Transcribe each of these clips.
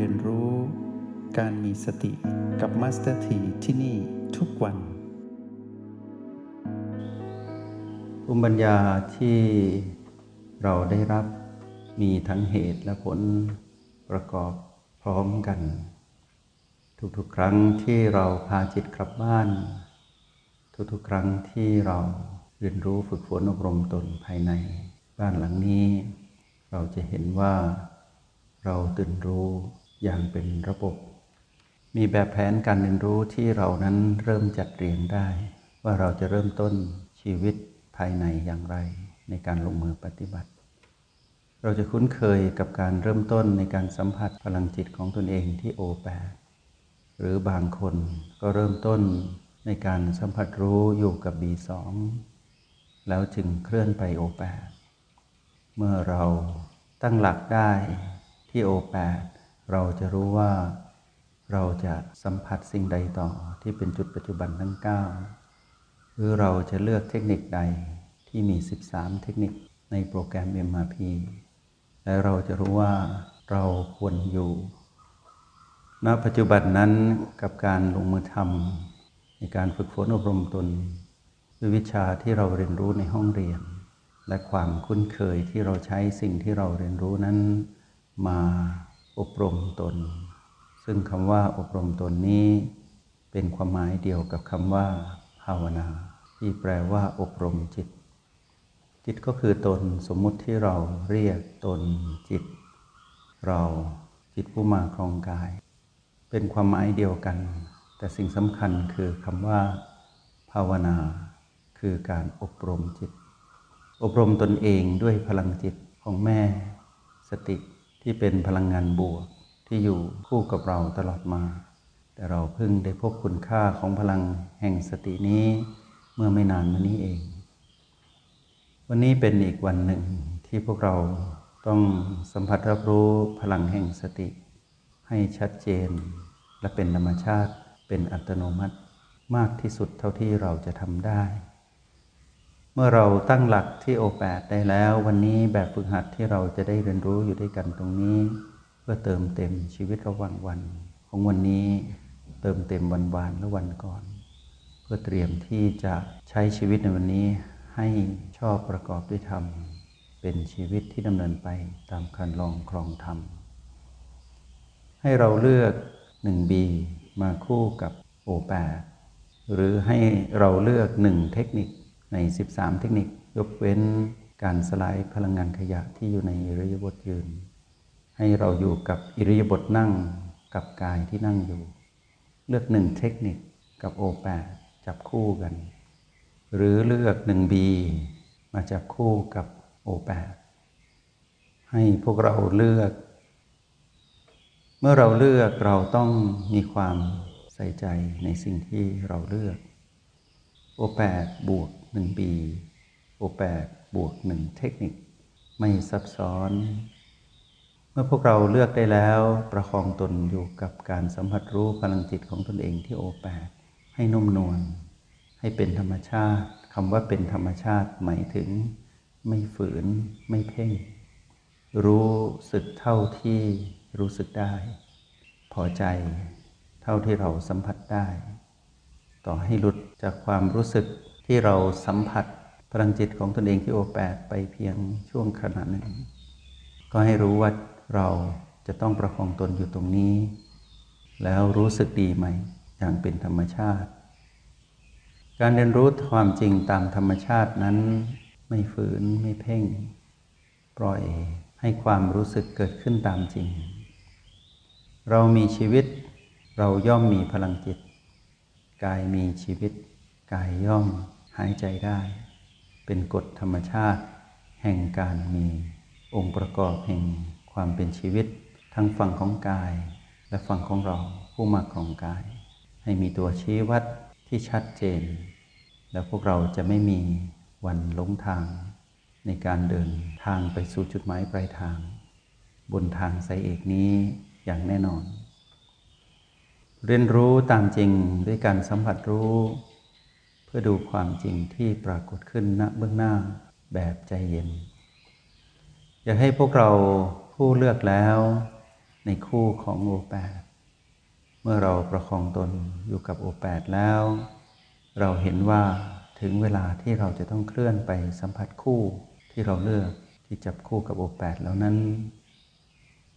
เรียนรู้ การมีสติกับมาสเตอร์ทีที่นี่ทุกวันภูมิปัญญาที่เราได้รับมีทั้งเหตุและผลประกอบพร้อมกัน ทุกๆ ครั้งที่เราพาจิตกลับบ้าน ทุกๆ ครั้งที่เราเรียนรู้ฝึกฝนอบรมตนภายใน บ้านหลังนี้ เราจะเห็นว่าเราตื่นรู้ อย่างเป็นระบบ มีแบบแผนการเรียนรู้ที่เรานั้นเริ่มจัดเรียงได้ ว่าเราจะเริ่มต้นชีวิตภายในอย่างไร ในการลงมือปฏิบัติ เราจะคุ้นเคยกับการเริ่มต้นในการสัมผัสพลังจิตของตนเองที่โอแปดหรือบางคนก็เริ่มต้นในการสัมผัสรู้อยู่กับ B2 แล้วจึงเคลื่อนไปโอแปดเมื่อเราตั้งหลักได้ที่โอแปด เราจะรู้ว่าเราจะสัมผัสสิ่งใดต่อที่เป็นจุดปัจจุบันทั้ง 9 หรือเราจะเลือกเทคนิคใดที่มี 13 เทคนิคในโปรแกรม MRP และเราจะรู้ว่าเราควรอยู่ ณ ปัจจุบันนั้นกับการลงมือทำในการฝึกฝนอบรมตนด้วยวิชาที่เราเรียนรู้ในห้องเรียน และความคุ้นเคยที่เราใช้สิ่งที่เราเรียนรู้นั้นมา อบรมตน ซึ่งคำว่าอบรมตนนี้ เป็นความหมายเดียวกับคำว่า ภาวนา ที่แปลว่า อบรมจิต จิตก็คือตนสมมุติที่เราเรียกตนจิต เราจิตผู้มาครองกาย เป็นความหมายเดียวกัน แต่สิ่งสำคัญคือคำว่า ภาวนา คือการอบรมจิต อบรมตนเองด้วยพลังจิตของแม่ สติ ที่เป็นพลังงานบวกที่อยู่คู่กับเราตลอดมา แต่เราเพิ่งได้พบคุณค่าของพลังแห่งสตินี้เมื่อไม่นานมานี้เอง วันนี้เป็นอีกวันหนึ่งที่พวกเราต้องสัมผัสรับรู้พลังแห่งสติ ให้ชัดเจน และเป็นธรรมชาติเป็นอัตโนมัติ มากที่สุดเท่าที่เราจะทำได้ มื่อเราตั้งหลักที่โอแปดได้แล้ว วันนี้แบบฝึกหัดที่เราจะได้เรียนรู้อยู่ด้วยกันตรงนี้ เพื่อเติมเต็มชีวิตระหว่างวัน ของวันนี้เติมเต็มวันวานและวันก่อน เพื่อเตรียมที่จะใช้ชีวิตในวันนี้ให้ชอบประกอบด้วยธรรม เป็นชีวิตที่ดำเนินไปตามคันลองครองธรรม ให้เราเลือก 1B มาคู่กับ O8 หรือให้เราเลือก 1 เทคนิค ใน 13 เทคนิคยกเว้นการสลายพลังงานขยะที่อยู่ในอิริยาบถยืน ให้เราอยู่กับอิริยาบถนั่งกับกายที่นั่งอยู่ เลือกหนึ่งเทคนิคกับ O8 จับคู่กัน หรือเลือก 1B มาจับคู่กับ O8 ให้พวกเราเลือก เมื่อเราเลือกเราต้องมีความใส่ใจในสิ่งที่เราเลือก O8 บวก 1B O8 บวก 1 เทคนิค ไม่ซับซ้อน เมื่อพวกเราเลือกได้แล้วประคองตนอยู่กับการสัมผัสรู้พลังจิตของตนเองที่ O8 ให้นุ่มนวลให้เป็นธรรมชาติคำว่าเป็นธรรมชาติหมายถึง ไม่ฝืนไม่เพ่ง รู้สึกเท่าที่รู้สึกได้ พอใจเท่าที่เราสัมผัสได้ ต่อให้หลุดจากความรู้สึก ที่เราสัมผัสพลังจิตของตนเองที่โอแปดไปเพียงช่วงขณะหนึ่ง ก็ให้รู้ว่าเราจะต้องประคองตนอยู่ตรงนี้ แล้วรู้สึกดีไหม อย่างเป็นธรรมชาติ การเรียนรู้ความจริงตามธรรมชาตินั้น ไม่ฝืนไม่เพ่ง ปล่อยให้ความรู้สึกเกิดขึ้นตามจริง เรามีชีวิต เราย่อมมีพลังจิต กายมีชีวิต กายย่อม หายใจได้ เป็นกฎธรรมชาติ แห่งการมีองค์ประกอบแห่งความเป็นชีวิต ทั้งฝั่งของกาย และฝั่งของเราผู้มาของกาย ให้มีตัวชี้วัดที่ชัดเจน แล้วพวกเราจะไม่มีวันหลงทาง ในการเดินทางไปสู่จุดหมายปลายทาง บนทางสายเอกนี้อย่างแน่นอน เรียนรู้ตามจริงด้วยการสัมผัสรู้ เพื่อดูความจริงที่ปรากฏขึ้นณเบื้องหน้าแบบใจเย็น อยากให้พวกเราผู้เลือกแล้วในในคู่ของโอแปดเมื่อเราประคองตนอยู่กับโอแปดแล้ว เราเห็นว่าถึงเวลาที่เราจะต้องเคลื่อนไปสัมผัสคู่ที่เราเลือกที่จับคู่กับโอแปดแล้วนั้น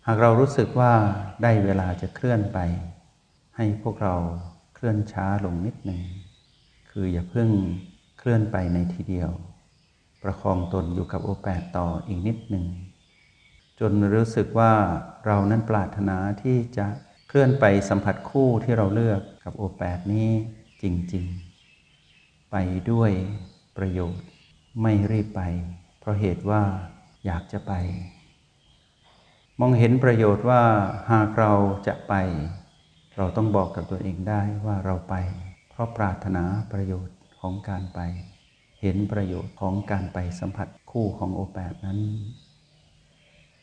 หากเรารู้สึกว่าได้เวลาจะเคลื่อนไป ให้พวกเราเคลื่อนช้าลงนิดหนึ่ง คืออย่าเพิ่งเคลื่อนไปในทีเดียว ประคองตนอยู่กับโอแปดต่ออีกนิดหนึ่ง จนรู้สึกว่าเรานั้นปรารถนาที่จะเคลื่อนไปสัมผัสคู่ที่เราเลือกกับโอแปดนี้จริงๆ ไปด้วยประโยชน์ไม่รีบไป เพราะเหตุว่าอยากจะไป มองเห็นประโยชน์ว่าหากเราจะไป เราต้องบอกกับตัวเองได้ว่าเราไป ราะปรารถนาประโยชน์ของการไป เห็นประโยชน์ของการไปสัมผัสคู่ของโอแปดนั้น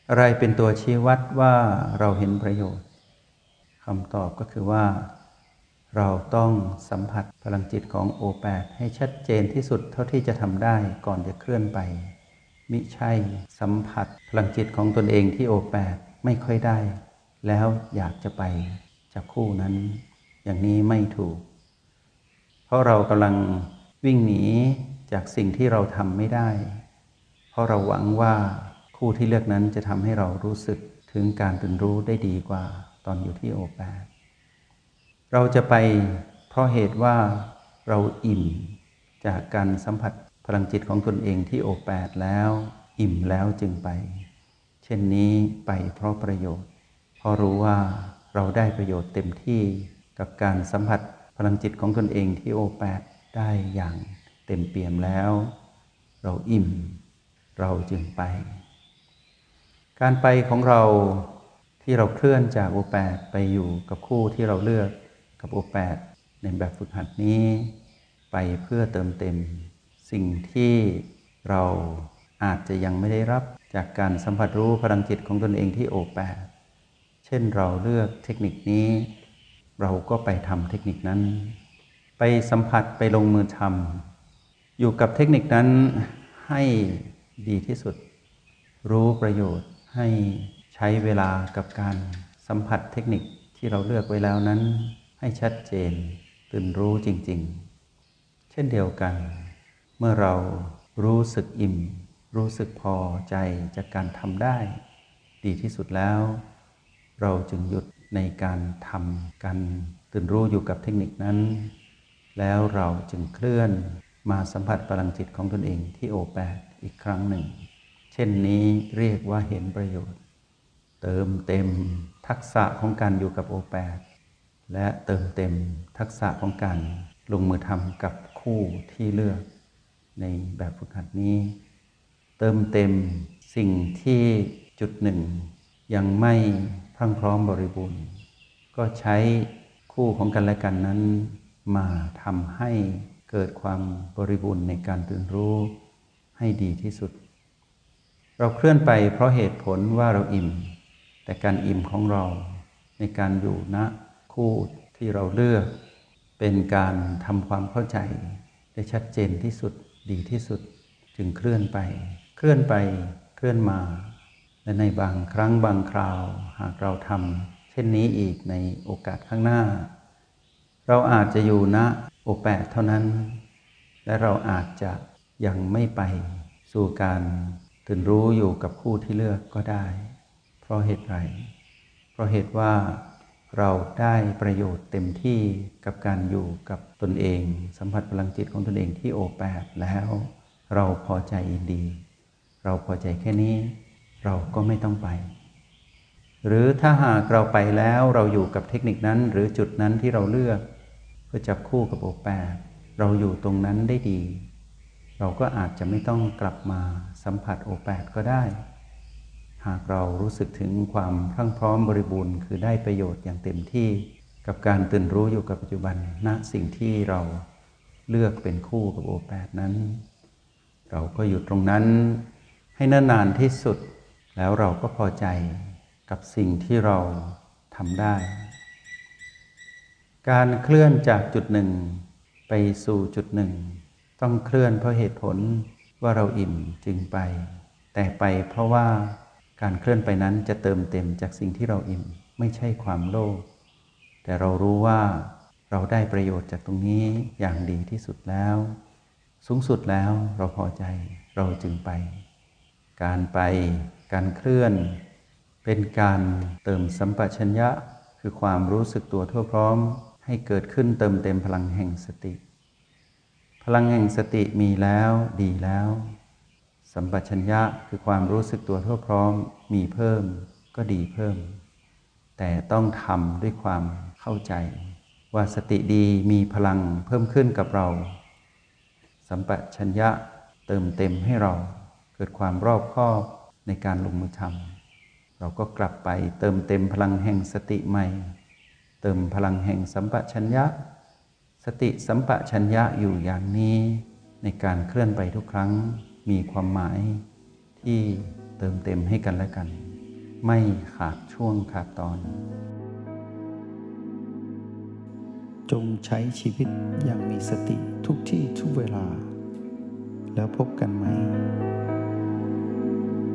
อะไรเป็นตัวชี้วัดว่าเราเห็นประโยชน์คำตอบก็คือว่า เราต้องสัมผัสพลังจิตของโอแปดให้ชัดเจนที่สุดเท่าที่จะทำได้ก่อนจะเคลื่อนไปมิใช่สัมผัสพลังจิตของตนเองที่โอแปดไม่ค่อยได้ แล้วอยากจะไปจากคู่นั้น อย่างนี้ไม่ถูก เพราะเรากำลังวิ่งหนีจากสิ่งที่เราทำไม่ได้ เพราะเราหวังว่าคู่ที่เลือกนั้นจะทำให้เรารู้สึกถึงการตื่นรู้ได้ดีกว่าตอนอยู่ที่โอแปดเราจะไปเพราะเหตุว่าเราอิ่มจากการสัมผัสพลังจิตของตนเองที่โอแปดแล้ว อิ่มแล้วจึงไป เช่นนี้ไปเพราะประโยชน์เพราะรู้ว่าเราได้ประโยชน์เต็มที่กับการสัมผัส พลังจิตของตนเองที่โอแปดได้อย่างเต็มเปี่ยมแล้ว เราอิ่ม เราจึงไป การไปของเราที่เราเคลื่อนจากโอแปดไปอยู่กับคู่ที่เราเลือกกับโอแปดในแบบฝึกหัดนี้ ไปเพื่อเติมเต็ม สิ่งที่เราอาจจะยังไม่ได้รับจากการสัมผัสรู้พลังจิตของตนเองที่โอแปดเช่นเราเลือกเทคนิคนี้ เราก็ไปทำเทคนิคนั้น ไปสัมผัสไปลงมือทำอยู่กับเทคนิคนั้นให้ดีที่สุด รู้ประโยชน์ให้ใช้เวลากับการสัมผัสเทคนิคที่เราเลือกไว้แล้วนั้น ให้ชัดเจนตื่นรู้จริง ๆ เช่นเดียวกัน เมื่อเรารู้สึกอิ่ม รู้สึกพอใจจากการทำได้ ดีที่สุดแล้ว เราจึงหยุด ในการทำการตื่นรู้อยู่กับเทคนิคนั้น แล้วเราจึงเคลื่อนมาสัมผัสพลังจิตของตนเองที่โอแปดอีกครั้งหนึ่ง เช่นนี้เรียกว่าเห็นประโยชน์ เติมเต็มทักษะของการอยู่กับโอแปดและเติมเต็มทักษะของการลงมือทำกับคู่ที่เลือก ในแบบฝึกหัดนี้ เติมเต็มสิ่งที่จุดหนึ่งยังไม่ พรั่งพร้อมบริบูรณ์ ก็ใช้คู่ของกันและกันนั้น มาทำให้เกิดความบริบูรณ์ในการตื่นรู้ให้ดีที่สุด เราเคลื่อนไปเพราะเหตุผลว่าเราอิ่ม แต่การอิ่มของเราในการอยู่ณนะคู่ที่เราเลือก เป็นการทำความเข้าใจ ได้ชัดเจนที่สุดดีที่สุด จึงเคลื่อนไป เคลื่อนไปเคลื่อนมา และในบางครั้งบางคราว หากเราทำเช่นนี้อีกในโอกาสข้างหน้า เราอาจจะอยู่ณโอแปดเท่านั้น และเราอาจจะยังไม่ไปสู่การตื่นรู้อยู่กับคู่ที่เลือกก็ได้ เพราะเหตุไร เพราะเหตุว่าเราได้ประโยชน์เต็มที่กับการอยู่กับตนเอง สัมผัสพลังจิตของตนเองที่โอแปดแล้ว เราพอใจอินดี เราพอใจแค่นี้ เราก็ไม่ต้องไป หรือถ้าหากเราไปแล้วเราอยู่กับเทคนิคนั้น หรือจุดนั้นที่เราเลือกเพื่อจับคู่กับโอแปดเราอยู่ตรงนั้นได้ดี เราก็อาจจะไม่ต้องกลับมาสัมผัสโอแปดก็ได้ หากเรารู้สึกถึงความพรั่งพร้อมบริบูรณ์ คือได้ประโยชน์อย่างเต็มที่กับการตื่นรู้อยู่กับปัจจุบันณสิ่งที่เราเลือกเป็นคู่กับโอแปดนั้น เราก็อยู่ตรงนั้นให้นานๆที่สุด แล้วเราก็พอใจกับสิ่งที่เราทำได้ การเคลื่อนจากจุดหนึ่ง ไปสู่จุดหนึ่ง ต้องเคลื่อนเพราะเหตุผลว่าเราอิ่มจึงไป แต่ไปเพราะว่าการเคลื่อนไปนั้นจะเติมเต็มจากสิ่งที่เราอิ่มไม่ใช่ความโลภแต่เรารู้ว่าเราได้ประโยชน์จากตรงนี้อย่างดีที่สุดแล้ว สูงสุดแล้วเราพอใจเราจึงไป การไป การเคลื่อน เป็นการเติมสัมปชัญญะ คือความรู้สึกตัวทั่วพร้อม ให้เกิดขึ้นเติมเต็มพลังแห่งสติ พลังแห่งสติมีแล้วดีแล้ว สัมปชัญญะคือความรู้สึกตัวทั่วพร้อม มีเพิ่มก็ดีเพิ่ม แต่ต้องทำด้วยความเข้าใจ ว่าสติดีมีพลังเพิ่มขึ้นกับเรา สัมปชัญญะเติมเต็มให้เราเกิดความรอบคอบ ในการลงมือทำเราก็กลับไปเติมเต็มพลังแห่งสติใหม่ เติมพลังแห่งสัมปชัญญะ สติสัมปชัญญะอยู่อย่างนี้ ในการเคลื่อนไปทุกครั้งมีความหมายที่เติมเต็มให้กันและกัน ไม่ขาดช่วงขาดตอน จงใช้ชีวิตอย่างมีสติทุกที่ทุกเวลา แล้วพบกันใหม่